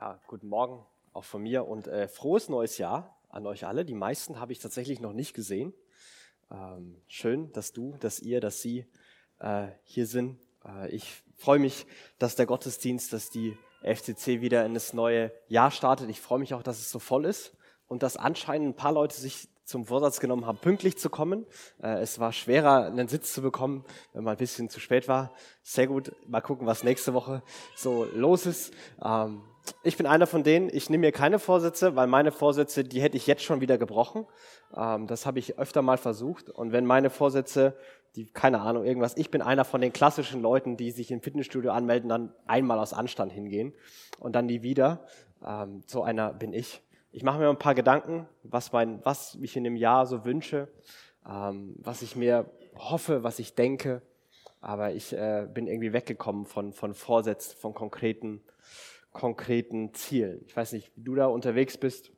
Ja, guten Morgen auch von mir und äh, frohes neues Jahr an euch alle. Die meisten habe ich tatsächlich noch nicht gesehen. Ähm, schön, dass du, dass ihr, dass Sie äh, hier sind. Äh, ich freue mich, dass der Gottesdienst, dass die FCC wieder in das neue Jahr startet. Ich freue mich auch, dass es so voll ist und dass anscheinend ein paar Leute sich zum Vorsatz genommen haben, pünktlich zu kommen. Äh, es war schwerer, einen Sitz zu bekommen, wenn man ein bisschen zu spät war. Sehr gut. Mal gucken, was nächste Woche so los ist. Ähm, ich bin einer von denen, ich nehme mir keine Vorsätze, weil meine Vorsätze, die hätte ich jetzt schon wieder gebrochen. Ähm, das habe ich öfter mal versucht. Und wenn meine Vorsätze, die, keine Ahnung, irgendwas, ich bin einer von den klassischen Leuten, die sich im Fitnessstudio anmelden, dann einmal aus Anstand hingehen und dann nie wieder. Ähm, so einer bin ich. Ich mache mir ein paar Gedanken, was, mein, was ich in dem Jahr so wünsche, ähm, was ich mir hoffe, was ich denke. Aber ich äh, bin irgendwie weggekommen von, von Vorsätzen, von konkreten konkreten Zielen. Ich weiß nicht, wie du da unterwegs bist,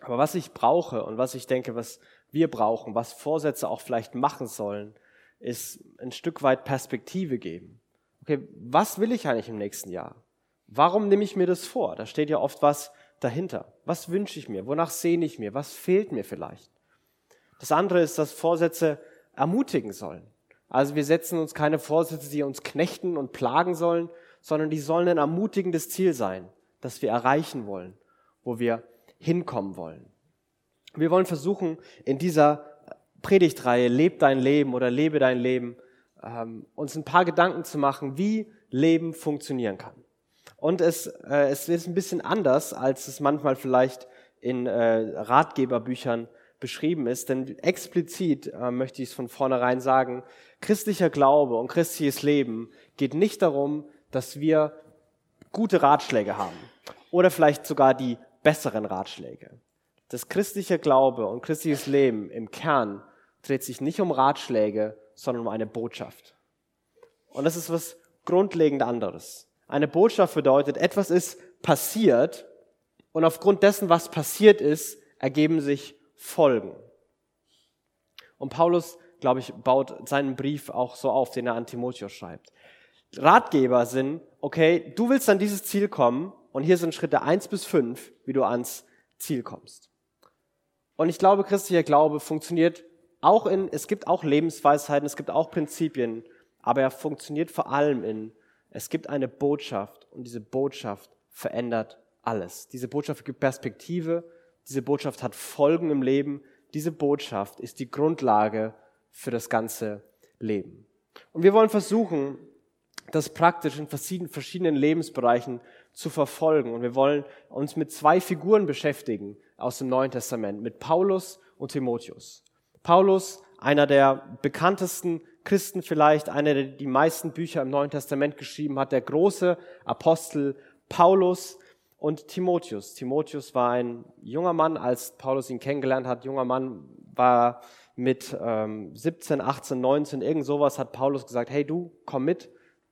aber was ich brauche und was ich denke, was wir brauchen, was Vorsätze auch vielleicht machen sollen, ist ein Stück weit Perspektive geben. Okay, was will ich eigentlich im nächsten Jahr? Warum nehme ich mir das vor? Da steht ja oft was dahinter. Was wünsche ich mir? Wonach sehne ich mir? Was fehlt mir vielleicht? Das andere ist, dass Vorsätze ermutigen sollen. Also wir setzen uns keine Vorsätze, die uns knechten und plagen sollen, sondern die sollen ein ermutigendes Ziel sein, das wir erreichen wollen, wo wir hinkommen wollen. Wir wollen versuchen, in dieser Predigtreihe Leb dein Leben oder Lebe dein Leben, ähm, uns ein paar Gedanken zu machen, wie Leben funktionieren kann. Und es, äh, es ist ein bisschen anders, als es manchmal vielleicht in äh, Ratgeberbüchern beschrieben ist, denn explizit äh, möchte ich es von vornherein sagen, christlicher Glaube und christliches Leben geht nicht darum, dass wir gute Ratschläge haben oder vielleicht sogar die besseren Ratschläge. Das christliche Glaube und christliches Leben im Kern dreht sich nicht um Ratschläge, sondern um eine Botschaft. Und das ist was grundlegend anderes. Eine Botschaft bedeutet, etwas ist passiert und aufgrund dessen, was passiert ist, ergeben sich Folgen. Und Paulus, glaube ich, baut seinen Brief auch so auf, den er an Timotheus schreibt. Ratgeber sind, okay, du willst an dieses Ziel kommen und hier sind Schritte eins bis fünf, wie du ans Ziel kommst. Und ich glaube, christlicher Glaube funktioniert auch in, es gibt auch Lebensweisheiten, es gibt auch Prinzipien, aber er funktioniert vor allem in, es gibt eine Botschaft und diese Botschaft verändert alles. Diese Botschaft gibt Perspektive, diese Botschaft hat Folgen im Leben, diese Botschaft ist die Grundlage für das ganze Leben. Und wir wollen versuchen, das praktisch in verschiedenen Lebensbereichen zu verfolgen. Und wir wollen uns mit zwei Figuren beschäftigen aus dem Neuen Testament, mit Paulus und Timotheus. Paulus, einer der bekanntesten Christen vielleicht, einer, der die meisten Bücher im Neuen Testament geschrieben hat, der große Apostel Paulus und Timotheus. Timotheus war ein junger Mann, als Paulus ihn kennengelernt hat. Junger Mann war mit ähm, 17, 18, 19, irgend sowas, hat Paulus gesagt, hey du, komm mit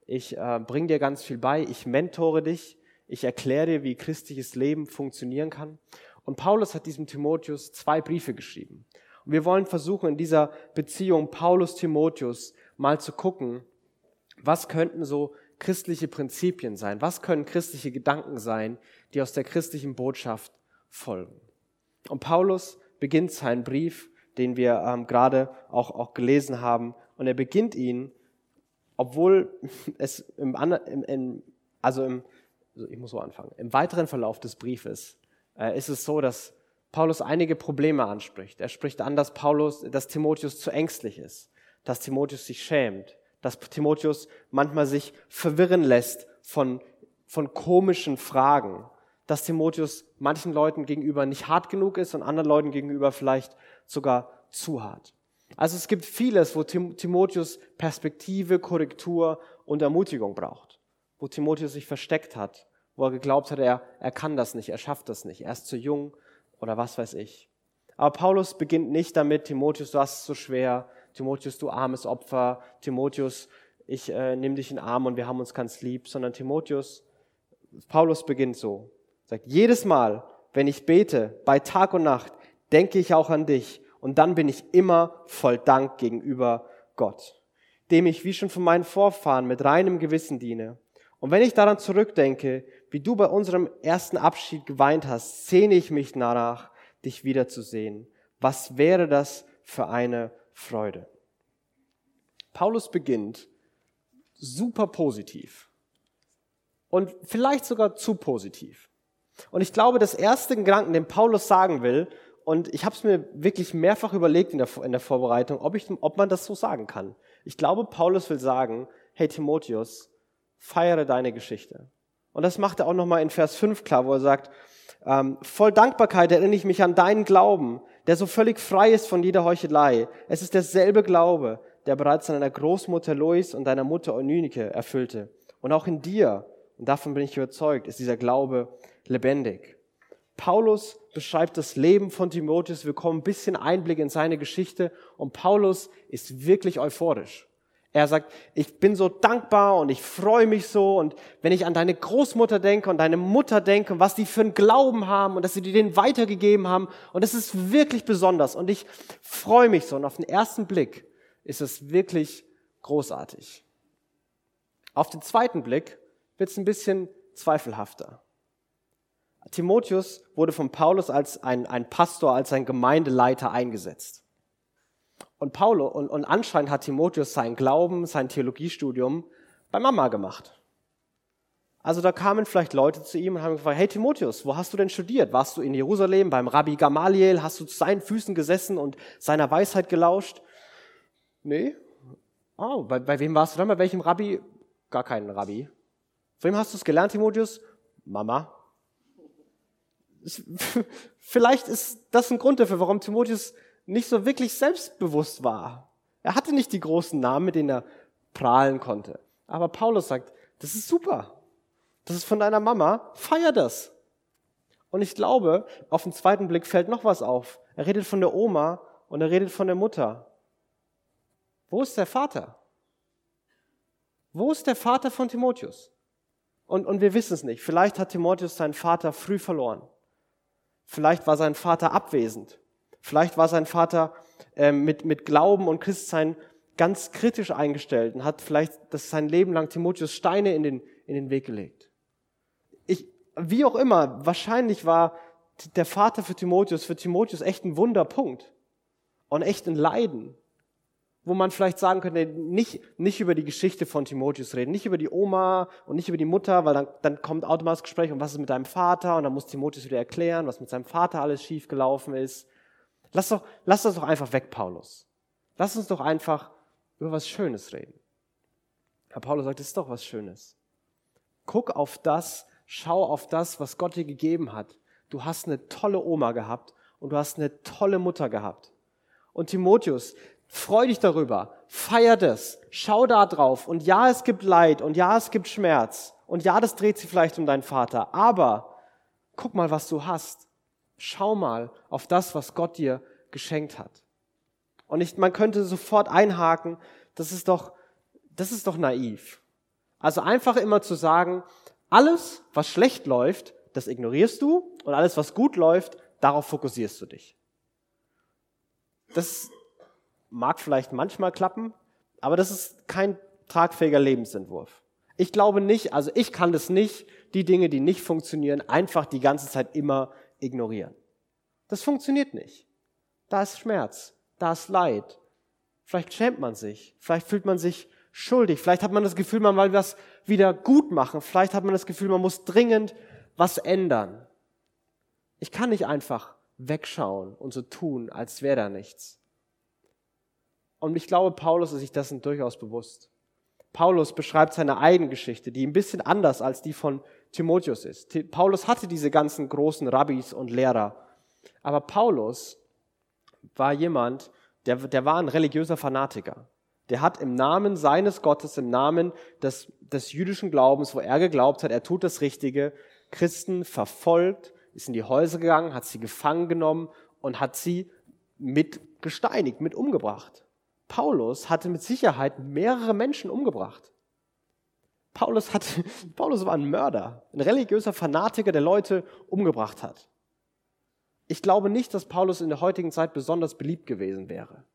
ich äh, bringe dir ganz viel bei, ich mentore dich, ich erkläre dir, wie christliches Leben funktionieren kann. Und Paulus hat diesem Timotheus zwei Briefe geschrieben. Und wir wollen versuchen, in dieser Beziehung Paulus-Timotheus mal zu gucken, was könnten so christliche Prinzipien sein, was können christliche Gedanken sein, die aus der christlichen Botschaft folgen. Und Paulus beginnt seinen Brief, den wir ähm, gerade auch, auch gelesen haben, und er beginnt ihn obwohl es im, im, also im, ich muss so anfangen, im weiteren Verlauf des Briefes äh, ist es so, dass Paulus einige Probleme anspricht. Er spricht an, dass Paulus, dass Timotheus zu ängstlich ist, dass Timotheus sich schämt, dass Timotheus manchmal sich verwirren lässt von, von komischen Fragen, dass Timotheus manchen Leuten gegenüber nicht hart genug ist und anderen Leuten gegenüber vielleicht sogar zu hart. Also es gibt vieles, wo Timotheus Perspektive, Korrektur und Ermutigung braucht. Wo Timotheus sich versteckt hat, wo er geglaubt hat, er, er kann das nicht, er schafft das nicht, er ist zu jung oder was weiß ich. Aber Paulus beginnt nicht damit, Timotheus, du hast es so schwer, Timotheus, du armes Opfer, Timotheus, ich äh, nehme dich in den Arm und wir haben uns ganz lieb, sondern Timotheus, Paulus beginnt so, sagt, jedes Mal, wenn ich bete, bei Tag und Nacht, denke ich auch an dich und dann bin ich immer voll Dank gegenüber Gott, dem ich wie schon von meinen Vorfahren mit reinem Gewissen diene Und wenn ich daran zurückdenke, wie du bei unserem ersten Abschied geweint hast, sehne ich mich danach, dich wiederzusehen. Was wäre das für eine Freude? Paulus beginnt super positiv und vielleicht sogar zu positiv. Und ich glaube, das erste Gedanken, den Paulus sagen will, und ich habe es mir wirklich mehrfach überlegt in der, in der Vorbereitung, ob, ich, ob man das so sagen kann. Ich glaube, Paulus will sagen, hey Timotheus, feiere deine Geschichte. Und das macht er auch nochmal in Vers 5 klar, wo er sagt, ähm, voll Dankbarkeit erinnere ich mich an deinen Glauben, der so völlig frei ist von jeder Heuchelei. Es ist derselbe Glaube, der bereits an deiner Großmutter Lois und deiner Mutter Eunynike erfüllte. Und auch in dir, und davon bin ich überzeugt, ist dieser Glaube lebendig. Paulus beschreibt das Leben von Timotheus. Wir bekommen ein bisschen Einblick in seine Geschichte und Paulus ist wirklich euphorisch. Er sagt, ich bin so dankbar und ich freue mich so und wenn ich an deine Großmutter denke und deine Mutter denke und was die für einen Glauben haben und dass sie dir den weitergegeben haben und es ist wirklich besonders und ich freue mich so und auf den ersten Blick ist es wirklich großartig. Auf den zweiten Blick wird es ein bisschen zweifelhafter. Timotheus wurde von Paulus als ein, ein Pastor, als ein Gemeindeleiter eingesetzt. Und Paulo, und, und anscheinend hat Timotheus sein Glauben, sein Theologiestudium bei Mama gemacht. Also da kamen vielleicht Leute zu ihm und haben gefragt, hey Timotheus, wo hast du denn studiert? Warst du in Jerusalem beim Rabbi Gamaliel? Hast du zu seinen Füßen gesessen und seiner Weisheit gelauscht? Nee. Oh, bei, bei wem warst du dann? Bei welchem Rabbi? Gar keinen Rabbi. Von wem hast du es gelernt, Timotheus? Mama. Vielleicht ist das ein Grund dafür, warum Timotheus nicht so wirklich selbstbewusst war. Er hatte nicht die großen Namen, mit denen er prahlen konnte. Aber Paulus sagt, das ist super. Das ist von deiner Mama. Feier das. Und ich glaube, auf den zweiten Blick fällt noch was auf. Er redet von der Oma und er redet von der Mutter. Wo ist der Vater? Wo ist der Vater von Timotheus? Und, und wir wissen es nicht. Vielleicht hat Timotheus seinen Vater früh verloren. Vielleicht war sein Vater abwesend. Vielleicht war sein Vater äh, mit, mit Glauben und Christsein ganz kritisch eingestellt und hat vielleicht das sein Leben lang Timotheus Steine in den, in den Weg gelegt. Ich, wie auch immer, wahrscheinlich war der Vater für Timotheus, für Timotheus echt ein Wunderpunkt und echt ein Leiden, wo man vielleicht sagen könnte, nicht, nicht über die Geschichte von Timotheus reden, nicht über die Oma und nicht über die Mutter, weil dann, dann kommt automatisch das Gespräch, um was ist mit deinem Vater und dann muss Timotheus wieder erklären, was mit seinem Vater alles schief gelaufen ist. Lass, doch, lass das doch einfach weg, Paulus. Lass uns doch einfach über was Schönes reden. Herr Paulus sagt, es ist doch was Schönes. Guck auf das, schau auf das, was Gott dir gegeben hat. Du hast eine tolle Oma gehabt und du hast eine tolle Mutter gehabt. Und Timotheus, freu dich darüber, feier das, schau da drauf. Und ja, es gibt Leid und ja, es gibt Schmerz. Und ja, das dreht sich vielleicht um deinen Vater. Aber guck mal, was du hast. Schau mal auf das, was Gott dir geschenkt hat. Und ich, man könnte sofort einhaken, das ist doch, das ist doch naiv. Also einfach immer zu sagen, alles, was schlecht läuft, das ignorierst du und alles, was gut läuft, darauf fokussierst du dich. Das mag vielleicht manchmal klappen, aber das ist kein tragfähiger Lebensentwurf. Ich glaube nicht, also ich kann das nicht, die Dinge, die nicht funktionieren, einfach die ganze Zeit immer ignorieren. Das funktioniert nicht. Da ist Schmerz, da ist Leid. Vielleicht schämt man sich, vielleicht fühlt man sich schuldig, vielleicht hat man das Gefühl, man will was wieder gut machen, vielleicht hat man das Gefühl, man muss dringend was ändern. Ich kann nicht einfach wegschauen und so tun, als wäre da nichts. Und ich glaube, Paulus ist sich dessen durchaus bewusst. Paulus beschreibt seine eigene Geschichte, die ein bisschen anders als die von Timotheus ist. Paulus hatte diese ganzen großen Rabbis und Lehrer. Aber Paulus war jemand, der, der war ein religiöser Fanatiker. Der hat im Namen seines Gottes, im Namen des, des jüdischen Glaubens, wo er geglaubt hat, er tut das Richtige, Christen verfolgt, ist in die Häuser gegangen, hat sie gefangen genommen und hat sie mit gesteinigt, mit umgebracht. Paulus hatte mit Sicherheit mehrere Menschen umgebracht. Paulus, hat, Paulus war ein Mörder, ein religiöser Fanatiker, der Leute umgebracht hat. Ich glaube nicht, dass Paulus in der heutigen Zeit besonders beliebt gewesen wäre.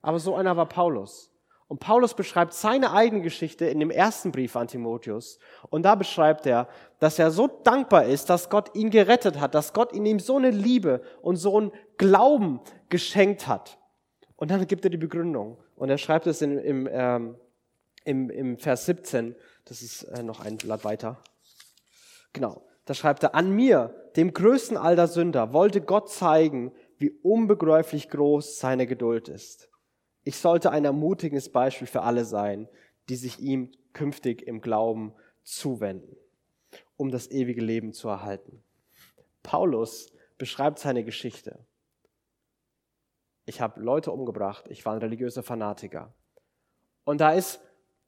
Aber so einer war Paulus. Und Paulus beschreibt seine eigene Geschichte in dem ersten Brief an Timotheus. Und da beschreibt er, dass er so dankbar ist, dass Gott ihn gerettet hat, dass Gott in ihm so eine Liebe und so einen Glauben geschenkt hat. Und dann gibt er die Begründung. Und er schreibt es in, im, ähm, im, im Vers 17. Das ist äh, noch ein Blatt weiter. Genau. Da schreibt er, an mir, dem größten alter Sünder, wollte Gott zeigen, wie unbegreiflich groß seine Geduld ist. Ich sollte ein ermutigendes Beispiel für alle sein, die sich ihm künftig im Glauben zuwenden, um das ewige Leben zu erhalten. Paulus beschreibt seine Geschichte. Ich habe Leute umgebracht, ich war ein religiöser Fanatiker. Und da ist,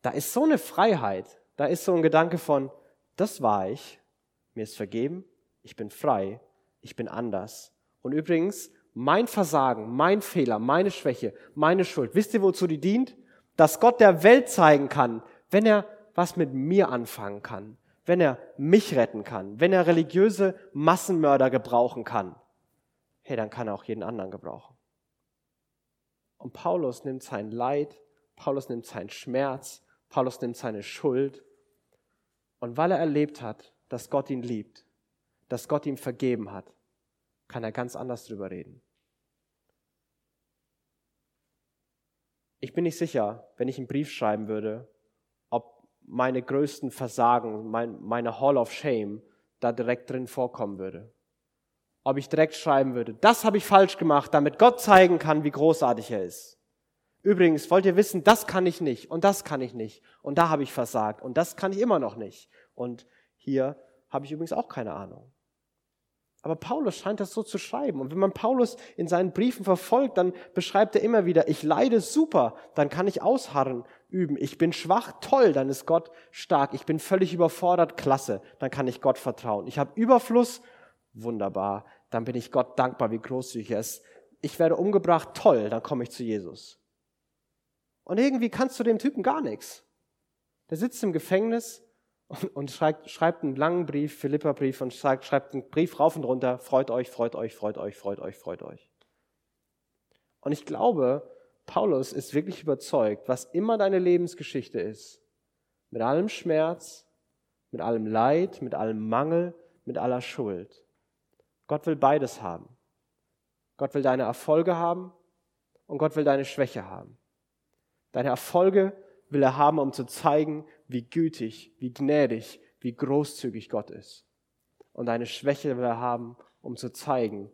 da ist so eine Freiheit, da ist so ein Gedanke von, das war ich, mir ist vergeben, ich bin frei, ich bin anders. Und übrigens, mein Versagen, mein Fehler, meine Schwäche, meine Schuld, wisst ihr, wozu die dient? Dass Gott der Welt zeigen kann, wenn er was mit mir anfangen kann, wenn er mich retten kann, wenn er religiöse Massenmörder gebrauchen kann, hey, dann kann er auch jeden anderen gebrauchen. Und Paulus nimmt sein Leid, Paulus nimmt seinen Schmerz, Paulus nimmt seine Schuld. Und weil er erlebt hat, dass Gott ihn liebt, dass Gott ihm vergeben hat, kann er ganz anders drüber reden. Ich bin nicht sicher, wenn ich einen Brief schreiben würde, ob meine größten Versagen, mein, meine Hall of Shame da direkt drin vorkommen würde. Ob ich direkt schreiben würde, das habe ich falsch gemacht, damit Gott zeigen kann, wie großartig er ist. Übrigens, wollt ihr wissen, das kann ich nicht und das kann ich nicht und da habe ich versagt und das kann ich immer noch nicht. Und hier habe ich übrigens auch keine Ahnung. Aber Paulus scheint das so zu schreiben. Und wenn man Paulus in seinen Briefen verfolgt, dann beschreibt er immer wieder, ich leide super, dann kann ich ausharren üben. Ich bin schwach, toll, dann ist Gott stark. Ich bin völlig überfordert, klasse, dann kann ich Gott vertrauen. Ich habe Überfluss, wunderbar, dann bin ich Gott dankbar, wie großzügig er ist. Ich werde umgebracht, toll, dann komme ich zu Jesus. Und irgendwie kannst du dem Typen gar nichts. Der sitzt im Gefängnis, und, und schreibt, schreibt einen langen Brief, Philippa-Brief und sagt, schreibt einen Brief rauf und runter, freut euch, freut euch, freut euch, freut euch, freut euch. Und ich glaube, Paulus ist wirklich überzeugt, was immer deine Lebensgeschichte ist, mit allem Schmerz, mit allem Leid, mit allem Mangel, mit aller Schuld. Gott will beides haben. Gott will deine Erfolge haben und Gott will deine Schwäche haben. Deine Erfolge will er haben, um zu zeigen, wie gütig, wie gnädig, wie großzügig Gott ist. Und eine Schwäche will er haben, um zu zeigen,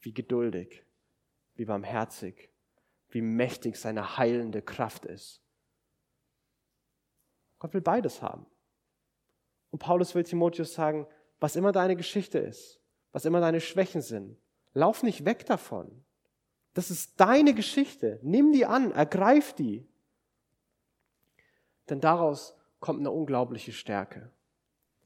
wie geduldig, wie barmherzig, wie mächtig seine heilende Kraft ist. Gott will beides haben. Und Paulus will Timotheus sagen, was immer deine Geschichte ist, was immer deine Schwächen sind, lauf nicht weg davon. Das ist deine Geschichte. Nimm die an, ergreif die. Denn daraus kommt eine unglaubliche Stärke.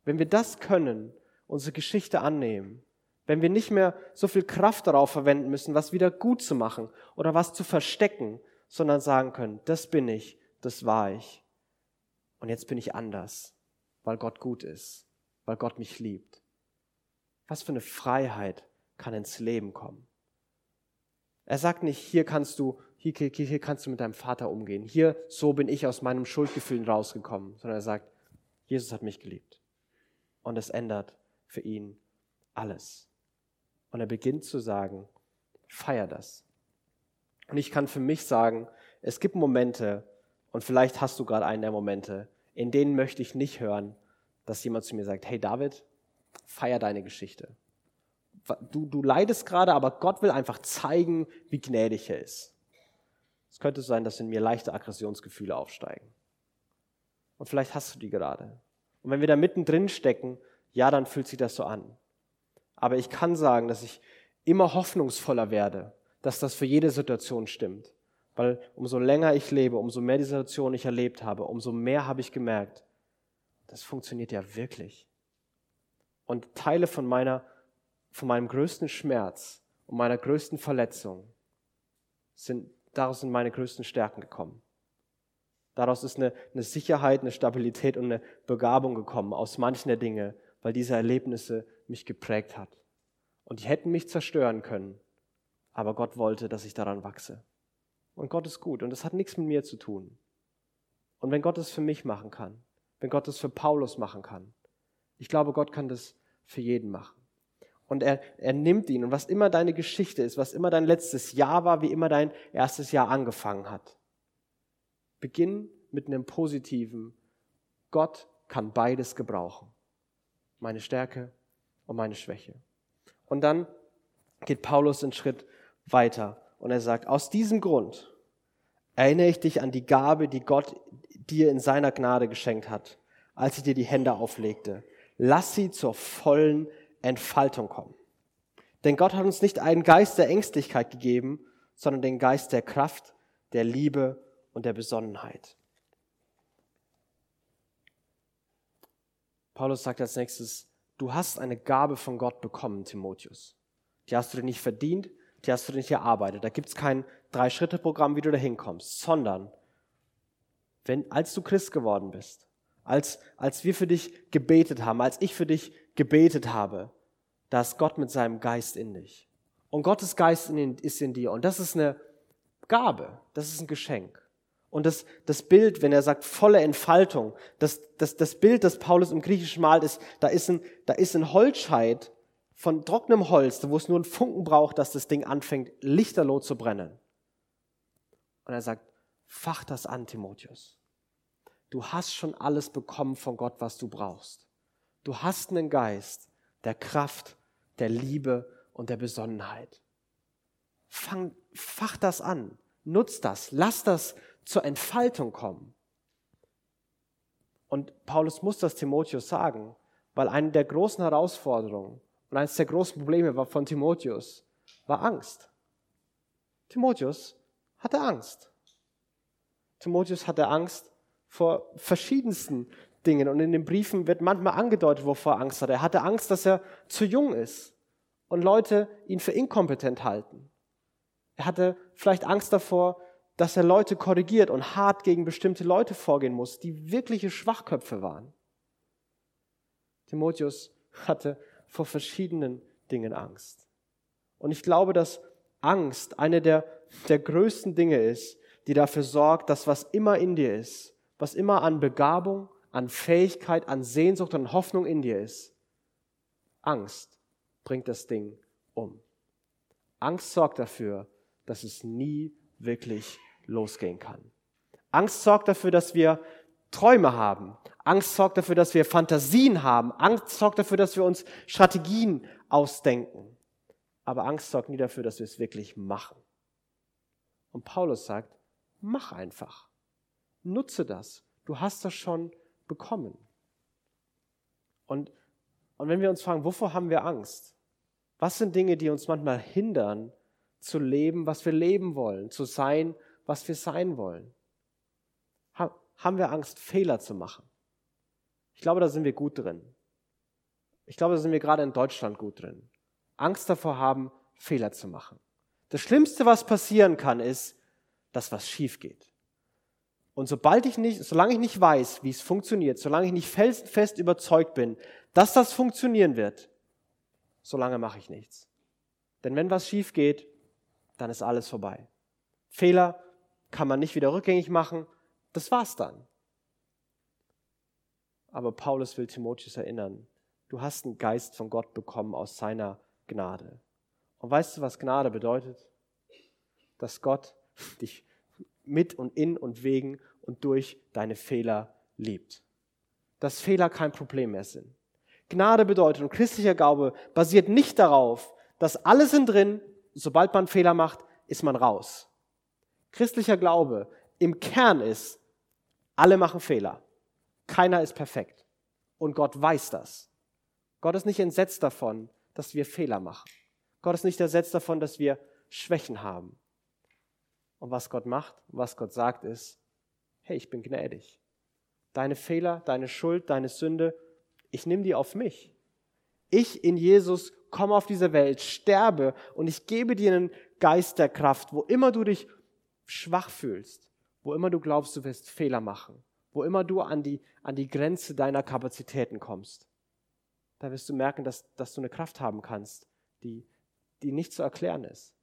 Wenn wir das können, unsere Geschichte annehmen, wenn wir nicht mehr so viel Kraft darauf verwenden müssen, was wieder gut zu machen oder was zu verstecken, sondern sagen können, das bin ich, das war ich. Und jetzt bin ich anders, weil Gott gut ist, weil Gott mich liebt. Was für eine Freiheit kann ins Leben kommen. Er sagt nicht, hier kannst du hier, hier, hier kannst du mit deinem Vater umgehen. Hier, so bin ich aus meinem Schuldgefühl rausgekommen. Sondern er sagt, Jesus hat mich geliebt. Und es ändert für ihn alles. Und er beginnt zu sagen, feier das. Und ich kann für mich sagen, es gibt Momente, und vielleicht hast du gerade einen der Momente, in denen möchte ich nicht hören, dass jemand zu mir sagt, hey David, feier deine Geschichte. Du, du leidest gerade, aber Gott will einfach zeigen, wie gnädig er ist. Es könnte sein, dass in mir leichte Aggressionsgefühle aufsteigen. Und vielleicht hast du die gerade. Und wenn wir da mittendrin stecken, ja, dann fühlt sich das so an. Aber ich kann sagen, dass ich immer hoffnungsvoller werde, dass das für jede Situation stimmt. Weil umso länger ich lebe, umso mehr die Situation ich erlebt habe, umso mehr habe ich gemerkt, das funktioniert ja wirklich. Und Teile von meiner, von meinem größten Schmerz und meiner größten Verletzung sind daraus sind meine größten Stärken gekommen. Daraus ist eine, eine Sicherheit, eine Stabilität und eine Begabung gekommen aus manchen der Dinge, weil diese Erlebnisse mich geprägt hat. Und die hätten mich zerstören können, aber Gott wollte, dass ich daran wachse. Und Gott ist gut und das hat nichts mit mir zu tun. Und wenn Gott es für mich machen kann, wenn Gott es für Paulus machen kann, ich glaube, Gott kann das für jeden machen. Und er, er nimmt ihn. Und was immer deine Geschichte ist, was immer dein letztes Jahr war, wie immer dein erstes Jahr angefangen hat, beginn mit einem positiven, Gott kann beides gebrauchen. Meine Stärke und meine Schwäche. Und dann geht Paulus einen Schritt weiter und er sagt, aus diesem Grund erinnere ich dich an die Gabe, die Gott dir in seiner Gnade geschenkt hat, als ich dir die Hände auflegte. Lass sie zur vollen Entfaltung kommen. Denn Gott hat uns nicht einen Geist der Ängstlichkeit gegeben, sondern den Geist der Kraft, der Liebe und der Besonnenheit. Paulus sagt als nächstes, du hast eine Gabe von Gott bekommen, Timotheus. Die hast du dir nicht verdient, die hast du dir nicht erarbeitet. Da gibt es kein Drei-Schritte-Programm, wie du da hinkommst, sondern wenn, als du Christ geworden bist, als, als wir für dich gebetet haben, als ich für dich gebetet habe, da ist Gott mit seinem Geist in dich. Und Gottes Geist in, ist in dir. Und das ist eine Gabe, das ist ein Geschenk. Und das, das Bild, wenn er sagt volle Entfaltung, das, das, das Bild, das Paulus im Griechischen malt, ist, da ist ein, da ist ein Holzscheit von trockenem Holz, wo es nur einen Funken braucht, dass das Ding anfängt, lichterloh zu brennen. Und er sagt, fach das an, Timotheus. Du hast schon alles bekommen von Gott, was du brauchst. Du hast einen Geist der Kraft, der Liebe und der Besonnenheit. Fang, fach das an. Nutz das. Lass das zur Entfaltung kommen. Und Paulus muss das Timotheus sagen, weil eine der großen Herausforderungen und eines der großen Probleme war von Timotheus war Angst. Timotheus hatte Angst. Timotheus hatte Angst vor verschiedensten Dingen. Und in den Briefen wird manchmal angedeutet, wovor er Angst hat. Er hatte Angst, dass er zu jung ist und Leute ihn für inkompetent halten. Er hatte vielleicht Angst davor, dass er Leute korrigiert und hart gegen bestimmte Leute vorgehen muss, die wirkliche Schwachköpfe waren. Timotheus hatte vor verschiedenen Dingen Angst. Und ich glaube, dass Angst eine der, der größten Dinge ist, die dafür sorgt, dass was immer in dir ist, was immer an Begabung, an Fähigkeit, an Sehnsucht und Hoffnung in dir ist, Angst bringt das Ding um. Angst sorgt dafür, dass es nie wirklich losgehen kann. Angst sorgt dafür, dass wir Träume haben. Angst sorgt dafür, dass wir Fantasien haben. Angst sorgt dafür, dass wir uns Strategien ausdenken. Aber Angst sorgt nie dafür, dass wir es wirklich machen. Und Paulus sagt, mach einfach. Nutze das. Du hast das schon bekommen. Und, und wenn wir uns fragen, wovor haben wir Angst? Was sind Dinge, die uns manchmal hindern, zu leben, was wir leben wollen, zu sein, was wir sein wollen? Ha haben wir Angst, Fehler zu machen? Ich glaube, da sind wir gut drin. Ich glaube, da sind wir gerade in Deutschland gut drin. Angst davor haben, Fehler zu machen. Das Schlimmste, was passieren kann, ist, dass was schief geht. Und sobald ich nicht, solange ich nicht weiß, wie es funktioniert, solange ich nicht fest überzeugt bin, dass das funktionieren wird, solange mache ich nichts. Denn wenn was schief geht, dann ist alles vorbei. Fehler kann man nicht wieder rückgängig machen. Das war's dann. Aber Paulus will Timotheus erinnern, du hast einen Geist von Gott bekommen aus seiner Gnade. Und weißt du, was Gnade bedeutet? Dass Gott dich mit und in und wegen und durch deine Fehler liebt. Dass Fehler kein Problem mehr sind. Gnade bedeutet und christlicher Glaube basiert nicht darauf, dass alle sind drin, sobald man Fehler macht, ist man raus. Christlicher Glaube im Kern ist, alle machen Fehler. Keiner ist perfekt. Und Gott weiß das. Gott ist nicht entsetzt davon, dass wir Fehler machen. Gott ist nicht entsetzt davon, dass wir Schwächen haben. Und was Gott macht, was Gott sagt, ist, hey, ich bin gnädig. Deine Fehler, deine Schuld, deine Sünde, ich nehme die auf mich. Ich in Jesus komme auf diese Welt, sterbe und ich gebe dir einen Geist der Kraft, wo immer du dich schwach fühlst, wo immer du glaubst, du wirst Fehler machen, wo immer du an die, an die Grenze deiner Kapazitäten kommst. Da wirst du merken, dass, dass du eine Kraft haben kannst, die, die nicht zu erklären ist.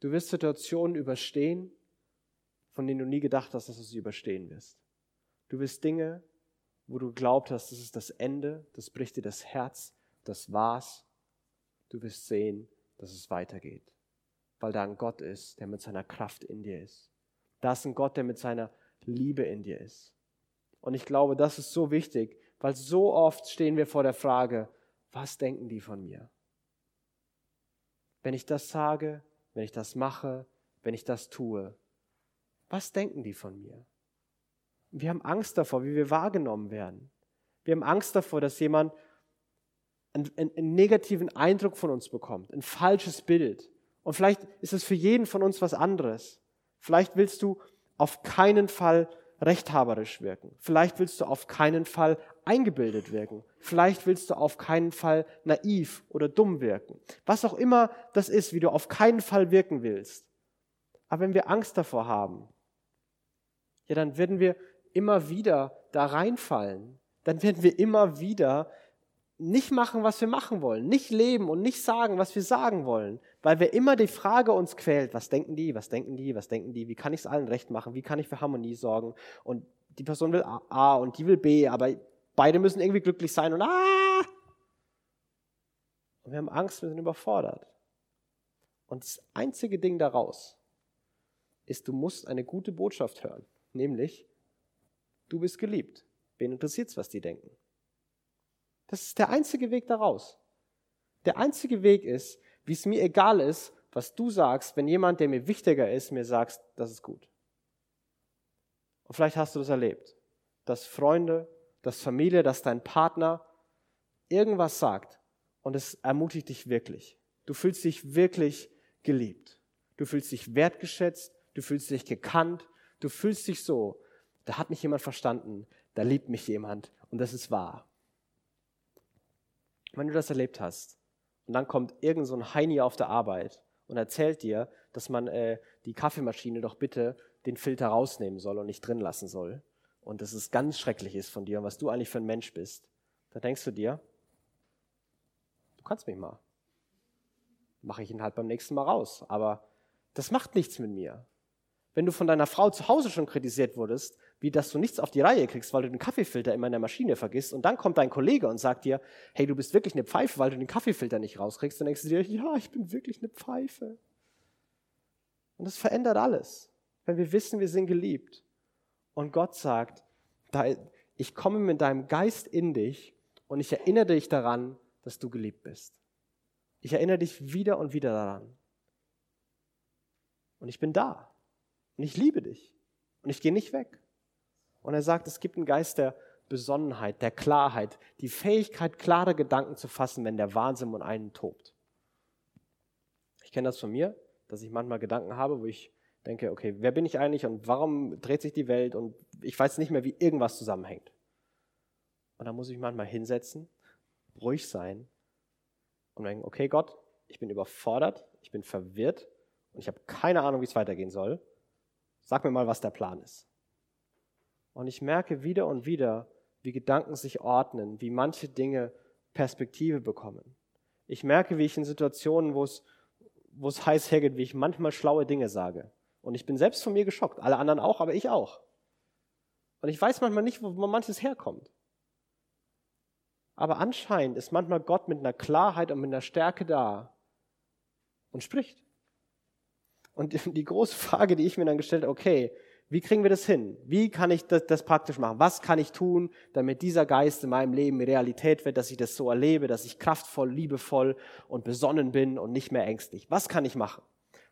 Du wirst Situationen überstehen, von denen du nie gedacht hast, dass du sie überstehen wirst. Du willst Dinge, wo du glaubt hast, das ist das Ende, das bricht dir das Herz, das war's. Du wirst sehen, dass es weitergeht, weil da ein Gott ist, der mit seiner Kraft in dir ist. Da ist ein Gott, der mit seiner Liebe in dir ist. Und ich glaube, das ist so wichtig, weil so oft stehen wir vor der Frage, was denken die von mir? Wenn ich das sage, wenn ich das mache, wenn ich das tue, was denken die von mir? Wir haben Angst davor, wie wir wahrgenommen werden. Wir haben Angst davor, dass jemand einen, einen, negativen Eindruck von uns bekommt, ein falsches Bild. Und vielleicht ist es für jeden von uns was anderes. Vielleicht willst du auf keinen Fall rechthaberisch wirken. Vielleicht willst du auf keinen Fall eingebildet wirken. Vielleicht willst du auf keinen Fall naiv oder dumm wirken. Was auch immer das ist, wie du auf keinen Fall wirken willst. Aber wenn wir Angst davor haben, ja, dann werden wir immer wieder da reinfallen. Dann werden wir immer wieder nicht machen, was wir machen wollen, nicht leben und nicht sagen, was wir sagen wollen, weil wir immer die Frage uns quält, was denken die, was denken die, was denken die, wie kann ich es allen recht machen, wie kann ich für Harmonie sorgen und die Person will A und die will B, aber beide müssen irgendwie glücklich sein und A. Und wir haben Angst, wir sind überfordert. Und das einzige Ding daraus ist, du musst eine gute Botschaft hören, nämlich, du bist geliebt. Wen interessiert es, was die denken? Das ist der einzige Weg daraus. Der einzige Weg ist, wie es mir egal ist, was du sagst, wenn jemand, der mir wichtiger ist, mir sagt, das ist gut. Und vielleicht hast du das erlebt, dass Freunde, dass Familie, dass dein Partner irgendwas sagt und es ermutigt dich wirklich. Du fühlst dich wirklich geliebt. Du fühlst dich wertgeschätzt, du fühlst dich gekannt, du fühlst dich so, da hat mich jemand verstanden, da liebt mich jemand und das ist wahr. Wenn du das erlebt hast und dann kommt irgend so ein Heini auf der Arbeit und erzählt dir, dass man äh, die Kaffeemaschine doch bitte den Filter rausnehmen soll und nicht drin lassen soll und dass es ganz schrecklich ist von dir und was du eigentlich für ein Mensch bist, da denkst du dir, du kannst mich mal. Mache ich ihn halt beim nächsten Mal raus. Aber das macht nichts mit mir. Wenn du von deiner Frau zu Hause schon kritisiert wurdest, wie dass du nichts auf die Reihe kriegst, weil du den Kaffeefilter immer in der Maschine vergisst und dann kommt dein Kollege und sagt dir, hey, du bist wirklich eine Pfeife, weil du den Kaffeefilter nicht rauskriegst, dann denkst du dir, ja, ich bin wirklich eine Pfeife. Und das verändert alles, wenn wir wissen, wir sind geliebt. Und Gott sagt, ich komme mit deinem Geist in dich und ich erinnere dich daran, dass du geliebt bist. Ich erinnere dich wieder und wieder daran. Und ich bin da. Und ich liebe dich. Und ich gehe nicht weg. Und er sagt, es gibt einen Geist der Besonnenheit, der Klarheit, die Fähigkeit, klare Gedanken zu fassen, wenn der Wahnsinn um einen tobt. Ich kenne das von mir, dass ich manchmal Gedanken habe, wo ich denke, okay, wer bin ich eigentlich und warum dreht sich die Welt und ich weiß nicht mehr, wie irgendwas zusammenhängt. Und dann muss ich manchmal hinsetzen, ruhig sein und denken, okay Gott, ich bin überfordert, ich bin verwirrt und ich habe keine Ahnung, wie es weitergehen soll. Sag mir mal, was der Plan ist. Und ich merke wieder und wieder, wie Gedanken sich ordnen, wie manche Dinge Perspektive bekommen. Ich merke, wie ich in Situationen, wo es, wo es heiß hergeht, wie ich manchmal schlaue Dinge sage. Und ich bin selbst von mir geschockt. Alle anderen auch, aber ich auch. Und ich weiß manchmal nicht, wo manches herkommt. Aber anscheinend ist manchmal Gott mit einer Klarheit und mit einer Stärke da und spricht. Und die große Frage, die ich mir dann gestellt habe, okay, wie kriegen wir das hin? Wie kann ich das, das, praktisch machen? Was kann ich tun, damit dieser Geist in meinem Leben Realität wird, dass ich das so erlebe, dass ich kraftvoll, liebevoll und besonnen bin und nicht mehr ängstlich? Was kann ich machen?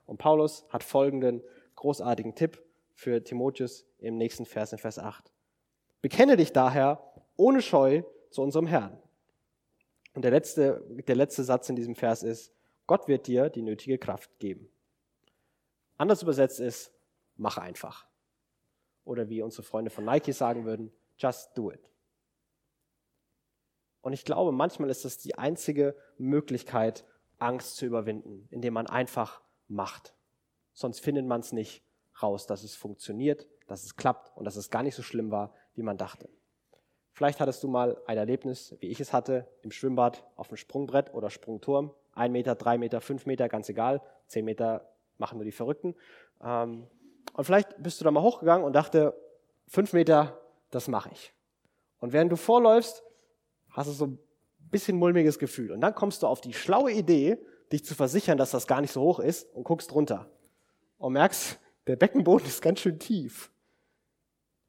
Und Paulus hat folgenden großartigen Tipp für Timotheus im nächsten Vers, in Vers 8. Bekenne dich daher ohne Scheu zu unserem Herrn. Und der letzte, der letzte Satz in diesem Vers ist, Gott wird dir die nötige Kraft geben. Anders übersetzt ist, mach einfach. Oder wie unsere Freunde von Nike sagen würden, just do it. Und ich glaube, manchmal ist das die einzige Möglichkeit, Angst zu überwinden, indem man einfach macht. Sonst findet man es nicht raus, dass es funktioniert, dass es klappt und dass es gar nicht so schlimm war, wie man dachte. Vielleicht hattest du mal ein Erlebnis, wie ich es hatte, im Schwimmbad auf dem Sprungbrett oder Sprungturm. Ein Meter, drei Meter, fünf Meter, ganz egal. Zehn Meter machen nur die Verrückten. Ähm, und vielleicht bist du da mal hochgegangen und dachte, fünf Meter, das mache ich. Und während du vorläufst, hast du so ein bisschen mulmiges Gefühl. Und dann kommst du auf die schlaue Idee, dich zu versichern, dass das gar nicht so hoch ist und guckst runter. Und merkst, der Beckenboden ist ganz schön tief.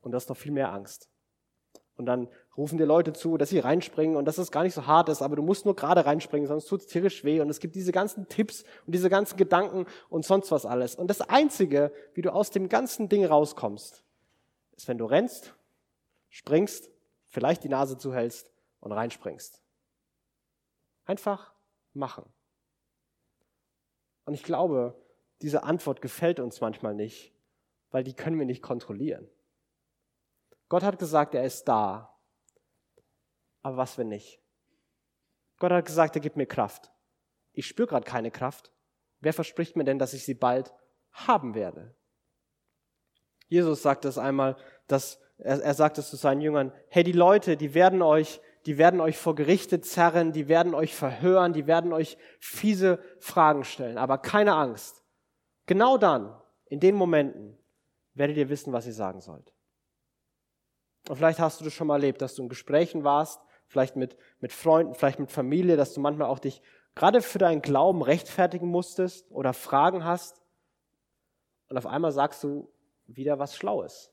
Und du hast noch viel mehr Angst. Und dann rufen dir Leute zu, dass sie reinspringen und dass es gar nicht so hart ist, aber du musst nur gerade reinspringen, sonst tut es tierisch weh. Und es gibt diese ganzen Tipps und diese ganzen Gedanken und sonst was alles. Und das Einzige, wie du aus dem ganzen Ding rauskommst, ist, wenn du rennst, springst, vielleicht die Nase zuhältst und reinspringst. Einfach machen. Und ich glaube, diese Antwort gefällt uns manchmal nicht, weil die können wir nicht kontrollieren. Gott hat gesagt, er ist da. Aber was, wenn nicht? Gott hat gesagt, er gibt mir Kraft. Ich spüre gerade keine Kraft. Wer verspricht mir denn, dass ich sie bald haben werde? Jesus sagt es einmal, dass er, er sagt es zu seinen Jüngern, hey, die Leute, die werden euch, die werden euch vor Gerichte zerren, die werden euch verhören, die werden euch fiese Fragen stellen, aber keine Angst. Genau dann, in den Momenten, werdet ihr wissen, was ihr sagen sollt. Und vielleicht hast du das schon mal erlebt, dass du in Gesprächen warst, vielleicht mit, mit Freunden, vielleicht mit Familie, dass du manchmal auch dich gerade für deinen Glauben rechtfertigen musstest oder Fragen hast. Und auf einmal sagst du wieder was Schlaues.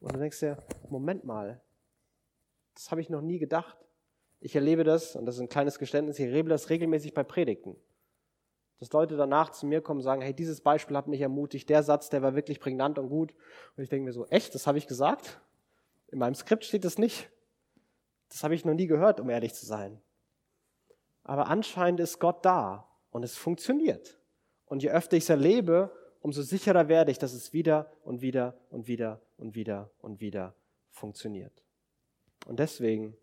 Und dann denkst du dir, Moment mal, das habe ich noch nie gedacht. Ich erlebe das, und das ist ein kleines Geständnis, ich erlebe das regelmäßig bei Predigten. Dass Leute danach zu mir kommen und sagen, hey, dieses Beispiel hat mich ermutigt, der Satz, der war wirklich prägnant und gut. Und ich denke mir so, echt, das habe ich gesagt? In meinem Skript steht es nicht. Das habe ich noch nie gehört, um ehrlich zu sein. Aber anscheinend ist Gott da und es funktioniert. Und je öfter ich es erlebe, umso sicherer werde ich, dass es wieder und wieder und wieder und wieder und wieder funktioniert. Und deswegen,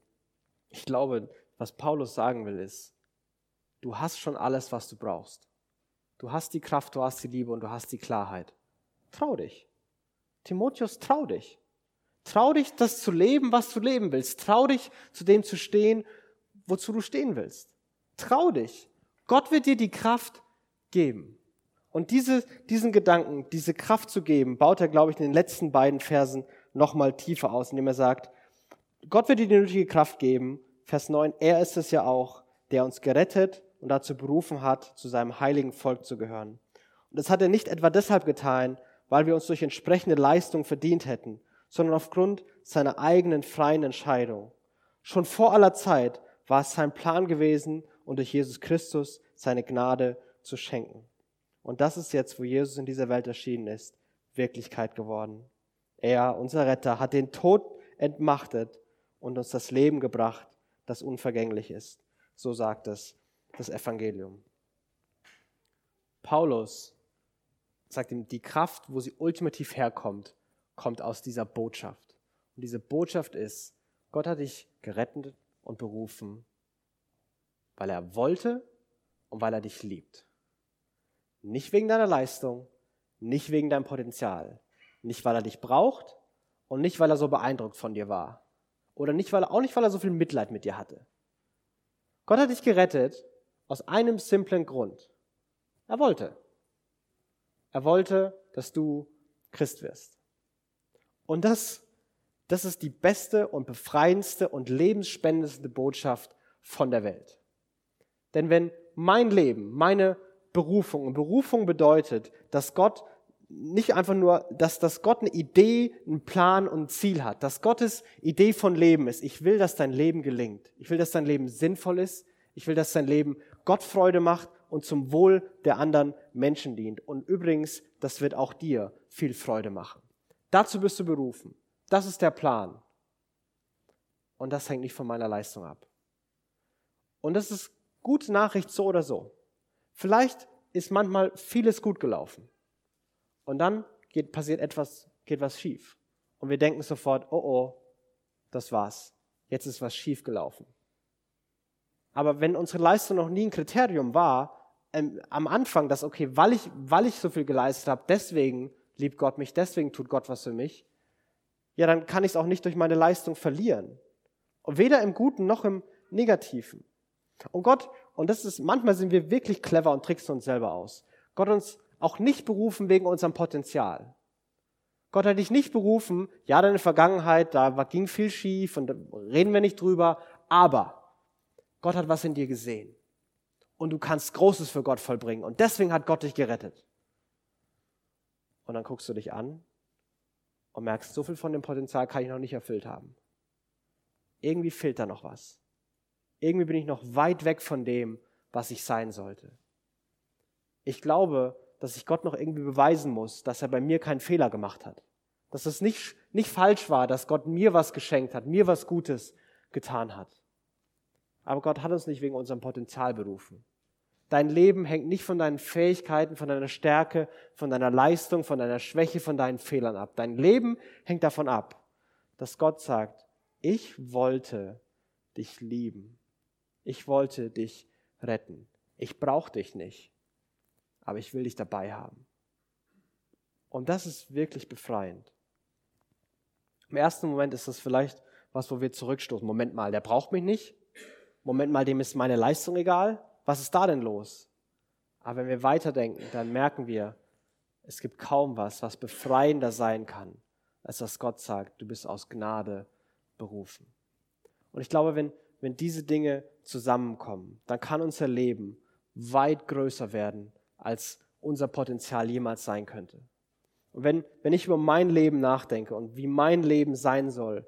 ich glaube, was Paulus sagen will, ist, du hast schon alles, was du brauchst. Du hast die Kraft, du hast die Liebe und du hast die Klarheit. Trau dich. Timotheus, trau dich. Trau dich, das zu leben, was du leben willst. Trau dich, zu dem zu stehen, wozu du stehen willst. Trau dich. Gott wird dir die Kraft geben. Und diese, diesen Gedanken, diese Kraft zu geben, baut er, glaube ich, in den letzten beiden Versen nochmal tiefer aus, indem er sagt, Gott wird dir die nötige Kraft geben. Vers 9, er ist es ja auch, der uns gerettet und dazu berufen hat, zu seinem heiligen Volk zu gehören. Und das hat er nicht etwa deshalb getan, weil wir uns durch entsprechende Leistung verdient hätten, sondern aufgrund seiner eigenen freien Entscheidung. Schon vor aller Zeit war es sein Plan gewesen, und durch Jesus Christus seine Gnade zu schenken. Und das ist jetzt, wo Jesus in dieser Welt erschienen ist, Wirklichkeit geworden. Er, unser Retter, hat den Tod entmachtet und uns das Leben gebracht, das unvergänglich ist. So sagt es das Evangelium. Paulus sagt ihm, die Kraft, wo sie ultimativ herkommt, kommt aus dieser Botschaft. Und diese Botschaft ist, Gott hat dich gerettet und berufen, weil er wollte und weil er dich liebt. Nicht wegen deiner Leistung, nicht wegen deinem Potenzial, nicht weil er dich braucht und nicht weil er so beeindruckt von dir war oder nicht weil auch nicht weil er so viel Mitleid mit dir hatte. Gott hat dich gerettet aus einem simplen Grund. Er wollte. Er wollte, dass du Christ wirst. Und das, das ist die beste und befreiendste und lebensspendendste Botschaft von der Welt. Denn wenn mein Leben, meine Berufung, und Berufung bedeutet, dass Gott nicht einfach nur, dass, dass Gott eine Idee, einen Plan und ein Ziel hat, dass Gottes Idee von Leben ist. Ich will, dass dein Leben gelingt. Ich will, dass dein Leben sinnvoll ist. Ich will, dass dein Leben Gott Freude macht und zum Wohl der anderen Menschen dient. Und übrigens, das wird auch dir viel Freude machen. Dazu bist du berufen. Das ist der Plan. Und das hängt nicht von meiner Leistung ab. Und das ist gute Nachricht so oder so. Vielleicht ist manchmal vieles gut gelaufen. Und dann geht, passiert etwas, geht was schief. Und wir denken sofort, oh oh, das war's. Jetzt ist was schief gelaufen. Aber wenn unsere Leistung noch nie ein Kriterium war, ähm, am Anfang, dass, okay, weil ich, weil ich so viel geleistet habe, deswegen liebt Gott mich, deswegen tut Gott was für mich, ja, dann kann ich es auch nicht durch meine Leistung verlieren. Und weder im Guten noch im Negativen. Und Gott, und das ist, manchmal sind wir wirklich clever und tricksen uns selber aus. Gott uns auch nicht berufen wegen unserem Potenzial. Gott hat dich nicht berufen, ja, deine Vergangenheit, da ging viel schief und da reden wir nicht drüber, aber Gott hat was in dir gesehen. Und du kannst Großes für Gott vollbringen. Und deswegen hat Gott dich gerettet. Und dann guckst du dich an und merkst, so viel von dem Potenzial kann ich noch nicht erfüllt haben. Irgendwie fehlt da noch was. Irgendwie bin ich noch weit weg von dem, was ich sein sollte. Ich glaube, dass ich Gott noch irgendwie beweisen muss, dass er bei mir keinen Fehler gemacht hat. Dass es nicht, nicht falsch war, dass Gott mir was geschenkt hat, mir was Gutes getan hat. Aber Gott hat uns nicht wegen unserem Potenzial berufen. Dein Leben hängt nicht von deinen Fähigkeiten, von deiner Stärke, von deiner Leistung, von deiner Schwäche, von deinen Fehlern ab. Dein Leben hängt davon ab, dass Gott sagt, ich wollte dich lieben. Ich wollte dich retten. Ich brauche dich nicht aber ich will dich dabei haben. Und das ist wirklich befreiend. Im ersten Moment ist das vielleicht was, wo wir zurückstoßen. Moment mal, der braucht mich nicht. Moment mal, dem ist meine Leistung egal. Was ist da denn los? Aber wenn wir weiterdenken, dann merken wir, es gibt kaum was, was befreiender sein kann, als dass Gott sagt, du bist aus Gnade berufen. Und ich glaube, wenn, wenn diese Dinge zusammenkommen, dann kann unser Leben weit größer werden als unser Potenzial jemals sein könnte. Und wenn, wenn ich über mein Leben nachdenke und wie mein Leben sein soll,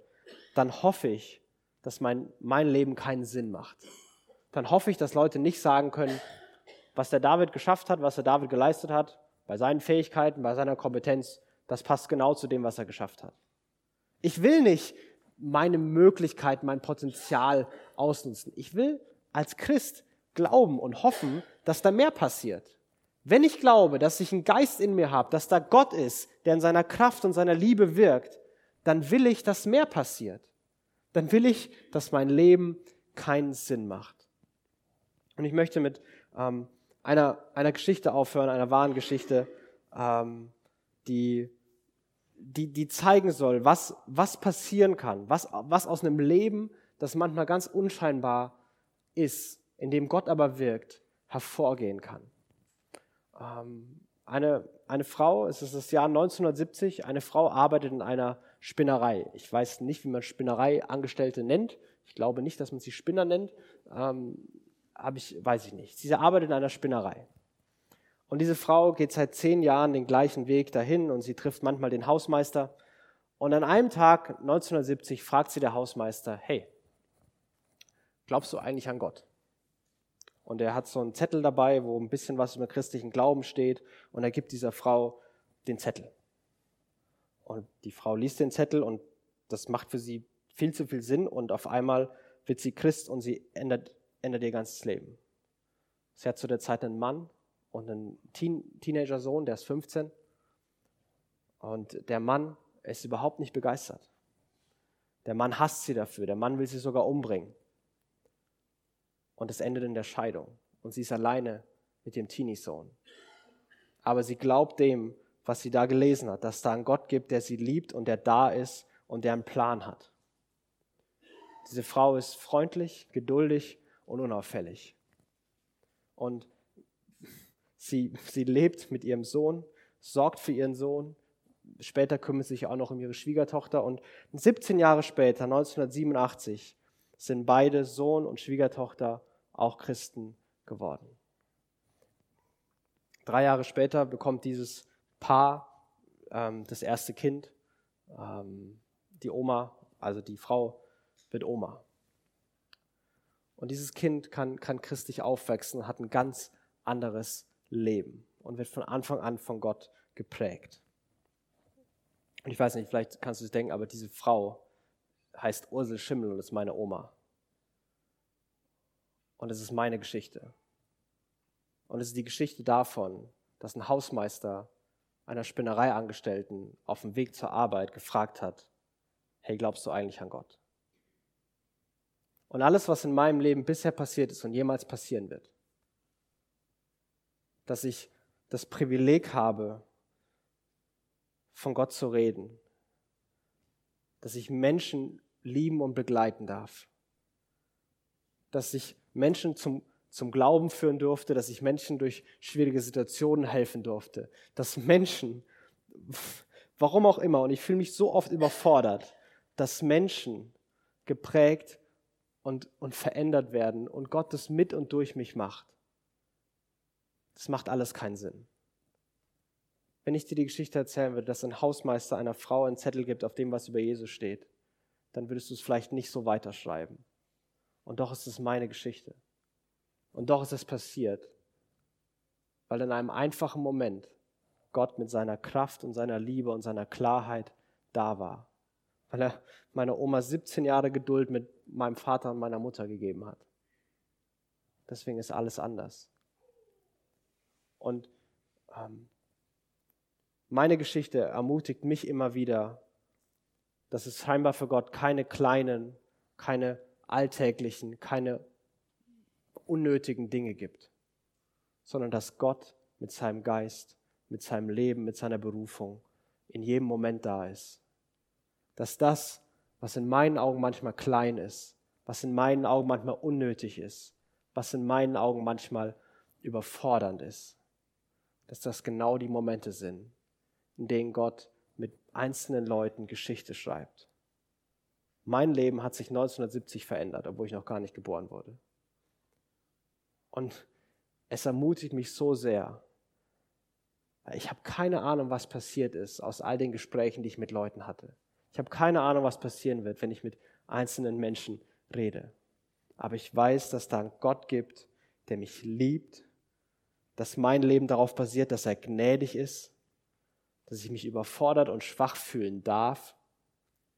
dann hoffe ich, dass mein, mein Leben keinen Sinn macht. Dann hoffe ich, dass Leute nicht sagen können, was der David geschafft hat, was der David geleistet hat, bei seinen Fähigkeiten, bei seiner Kompetenz, das passt genau zu dem, was er geschafft hat. Ich will nicht meine Möglichkeit, mein Potenzial ausnutzen. Ich will als Christ glauben und hoffen, dass da mehr passiert. Wenn ich glaube, dass ich einen Geist in mir habe, dass da Gott ist, der in seiner Kraft und seiner Liebe wirkt, dann will ich, dass mehr passiert. Dann will ich, dass mein Leben keinen Sinn macht. Und ich möchte mit ähm, einer, einer Geschichte aufhören, einer wahren Geschichte, ähm, die, die, die zeigen soll, was, was passieren kann, was, was aus einem Leben, das manchmal ganz unscheinbar ist, in dem Gott aber wirkt, hervorgehen kann. Ähm, eine, eine Frau, es ist das Jahr 1970, eine Frau arbeitet in einer Spinnerei. Ich weiß nicht, wie man Spinnereiangestellte nennt. Ich glaube nicht, dass man sie Spinner nennt. Ähm, hab ich, weiß ich nicht. Sie arbeitet in einer Spinnerei. Und diese Frau geht seit zehn Jahren den gleichen Weg dahin und sie trifft manchmal den Hausmeister. Und an einem Tag 1970 fragt sie der Hausmeister, hey, glaubst du eigentlich an Gott? Und er hat so einen Zettel dabei, wo ein bisschen was über christlichen Glauben steht. Und er gibt dieser Frau den Zettel. Und die Frau liest den Zettel und das macht für sie viel zu viel Sinn. Und auf einmal wird sie Christ und sie ändert, ändert ihr ganzes Leben. Sie hat zu der Zeit einen Mann und einen Teen, Teenager-Sohn, der ist 15. Und der Mann ist überhaupt nicht begeistert. Der Mann hasst sie dafür. Der Mann will sie sogar umbringen und es endet in der Scheidung. Und sie ist alleine mit ihrem Teenie-Sohn. Aber sie glaubt dem, was sie da gelesen hat, dass da einen Gott gibt, der sie liebt und der da ist und der einen Plan hat. Diese Frau ist freundlich, geduldig und unauffällig. Und sie, sie lebt mit ihrem Sohn, sorgt für ihren Sohn. Später kümmert sich auch noch um ihre Schwiegertochter. Und 17 Jahre später, 1987, sind beide Sohn und Schwiegertochter auch Christen geworden. Drei Jahre später bekommt dieses Paar ähm, das erste Kind. Ähm, die Oma, also die Frau, wird Oma. Und dieses Kind kann, kann christlich aufwachsen, hat ein ganz anderes Leben und wird von Anfang an von Gott geprägt. Und ich weiß nicht, vielleicht kannst du es denken, aber diese Frau heißt Ursel Schimmel und ist meine Oma. Und es ist meine Geschichte. Und es ist die Geschichte davon, dass ein Hausmeister einer Spinnereiangestellten auf dem Weg zur Arbeit gefragt hat, hey, glaubst du eigentlich an Gott? Und alles, was in meinem Leben bisher passiert ist und jemals passieren wird, dass ich das Privileg habe, von Gott zu reden, dass ich Menschen lieben und begleiten darf, dass ich Menschen zum, zum Glauben führen durfte, dass ich Menschen durch schwierige Situationen helfen durfte, dass Menschen, warum auch immer, und ich fühle mich so oft überfordert, dass Menschen geprägt und, und verändert werden und Gott das mit und durch mich macht. Das macht alles keinen Sinn. Wenn ich dir die Geschichte erzählen würde, dass ein Hausmeister einer Frau einen Zettel gibt, auf dem was über Jesus steht, dann würdest du es vielleicht nicht so weiterschreiben. Und doch ist es meine Geschichte. Und doch ist es passiert, weil in einem einfachen Moment Gott mit seiner Kraft und seiner Liebe und seiner Klarheit da war. Weil er meiner Oma 17 Jahre Geduld mit meinem Vater und meiner Mutter gegeben hat. Deswegen ist alles anders. Und ähm, meine Geschichte ermutigt mich immer wieder, dass es scheinbar für Gott keine kleinen, keine alltäglichen, keine unnötigen Dinge gibt, sondern dass Gott mit seinem Geist, mit seinem Leben, mit seiner Berufung in jedem Moment da ist. Dass das, was in meinen Augen manchmal klein ist, was in meinen Augen manchmal unnötig ist, was in meinen Augen manchmal überfordernd ist, dass das genau die Momente sind, in denen Gott mit einzelnen Leuten Geschichte schreibt. Mein Leben hat sich 1970 verändert, obwohl ich noch gar nicht geboren wurde. Und es ermutigt mich so sehr. Ich habe keine Ahnung, was passiert ist aus all den Gesprächen, die ich mit Leuten hatte. Ich habe keine Ahnung, was passieren wird, wenn ich mit einzelnen Menschen rede. Aber ich weiß, dass da einen Gott gibt, der mich liebt, dass mein Leben darauf basiert, dass er gnädig ist, dass ich mich überfordert und schwach fühlen darf,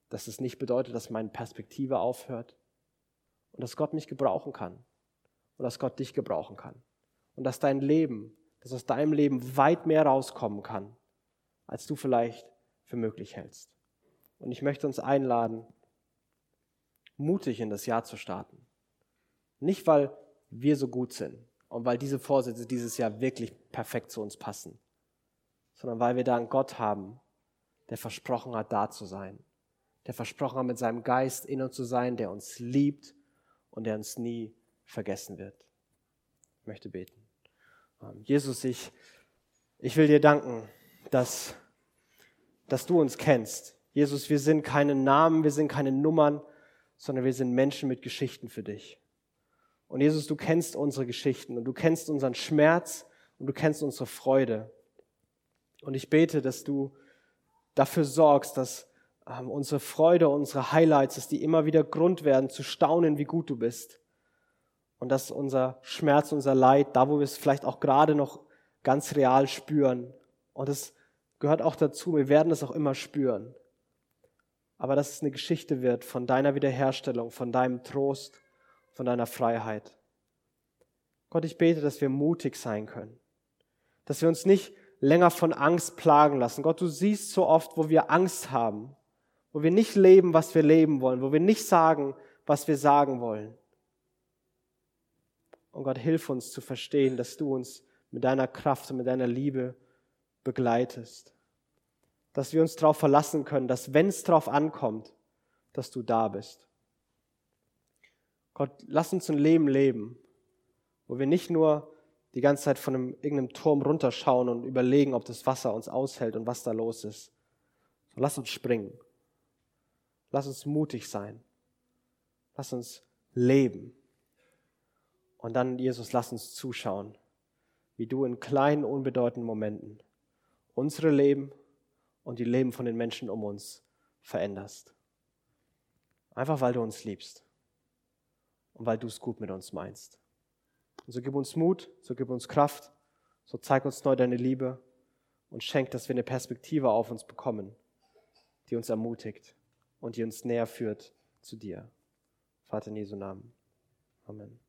dass es nicht bedeutet, dass meine Perspektive aufhört und dass Gott mich gebrauchen kann und dass Gott dich gebrauchen kann. Und dass dein Leben, dass aus deinem Leben weit mehr rauskommen kann, als du vielleicht für möglich hältst. Und ich möchte uns einladen, mutig in das Jahr zu starten. Nicht, weil wir so gut sind und weil diese Vorsätze dieses Jahr wirklich perfekt zu uns passen, sondern weil wir da einen Gott haben, der versprochen hat, da zu sein, der versprochen hat, mit seinem Geist in uns zu sein, der uns liebt und der uns nie vergessen wird. Ich möchte beten. Ähm, Jesus, ich, ich will dir danken, dass, dass du uns kennst. Jesus, wir sind keine Namen, wir sind keine Nummern, sondern wir sind Menschen mit Geschichten für dich. Und Jesus, du kennst unsere Geschichten und du kennst unseren Schmerz und du kennst unsere Freude. Und ich bete, dass du dafür sorgst, dass ähm, unsere Freude, unsere Highlights, dass die immer wieder Grund werden zu staunen, wie gut du bist und dass unser Schmerz, unser Leid, da wo wir es vielleicht auch gerade noch ganz real spüren, und es gehört auch dazu, wir werden es auch immer spüren, aber dass es eine Geschichte wird von deiner Wiederherstellung, von deinem Trost, von deiner Freiheit. Gott, ich bete, dass wir mutig sein können, dass wir uns nicht länger von Angst plagen lassen. Gott, du siehst so oft, wo wir Angst haben, wo wir nicht leben, was wir leben wollen, wo wir nicht sagen, was wir sagen wollen. Und Gott, hilf uns zu verstehen, dass du uns mit deiner Kraft und mit deiner Liebe begleitest. Dass wir uns darauf verlassen können, dass wenn es darauf ankommt, dass du da bist. Gott, lass uns ein Leben leben, wo wir nicht nur die ganze Zeit von einem, irgendeinem Turm runterschauen und überlegen, ob das Wasser uns aushält und was da los ist. So, lass uns springen. Lass uns mutig sein. Lass uns leben. Und dann, Jesus, lass uns zuschauen, wie du in kleinen, unbedeutenden Momenten unsere Leben und die Leben von den Menschen um uns veränderst. Einfach weil du uns liebst und weil du es gut mit uns meinst. Und so gib uns Mut, so gib uns Kraft, so zeig uns neu deine Liebe und schenk, dass wir eine Perspektive auf uns bekommen, die uns ermutigt und die uns näher führt zu dir. Vater in Jesu Namen. Amen.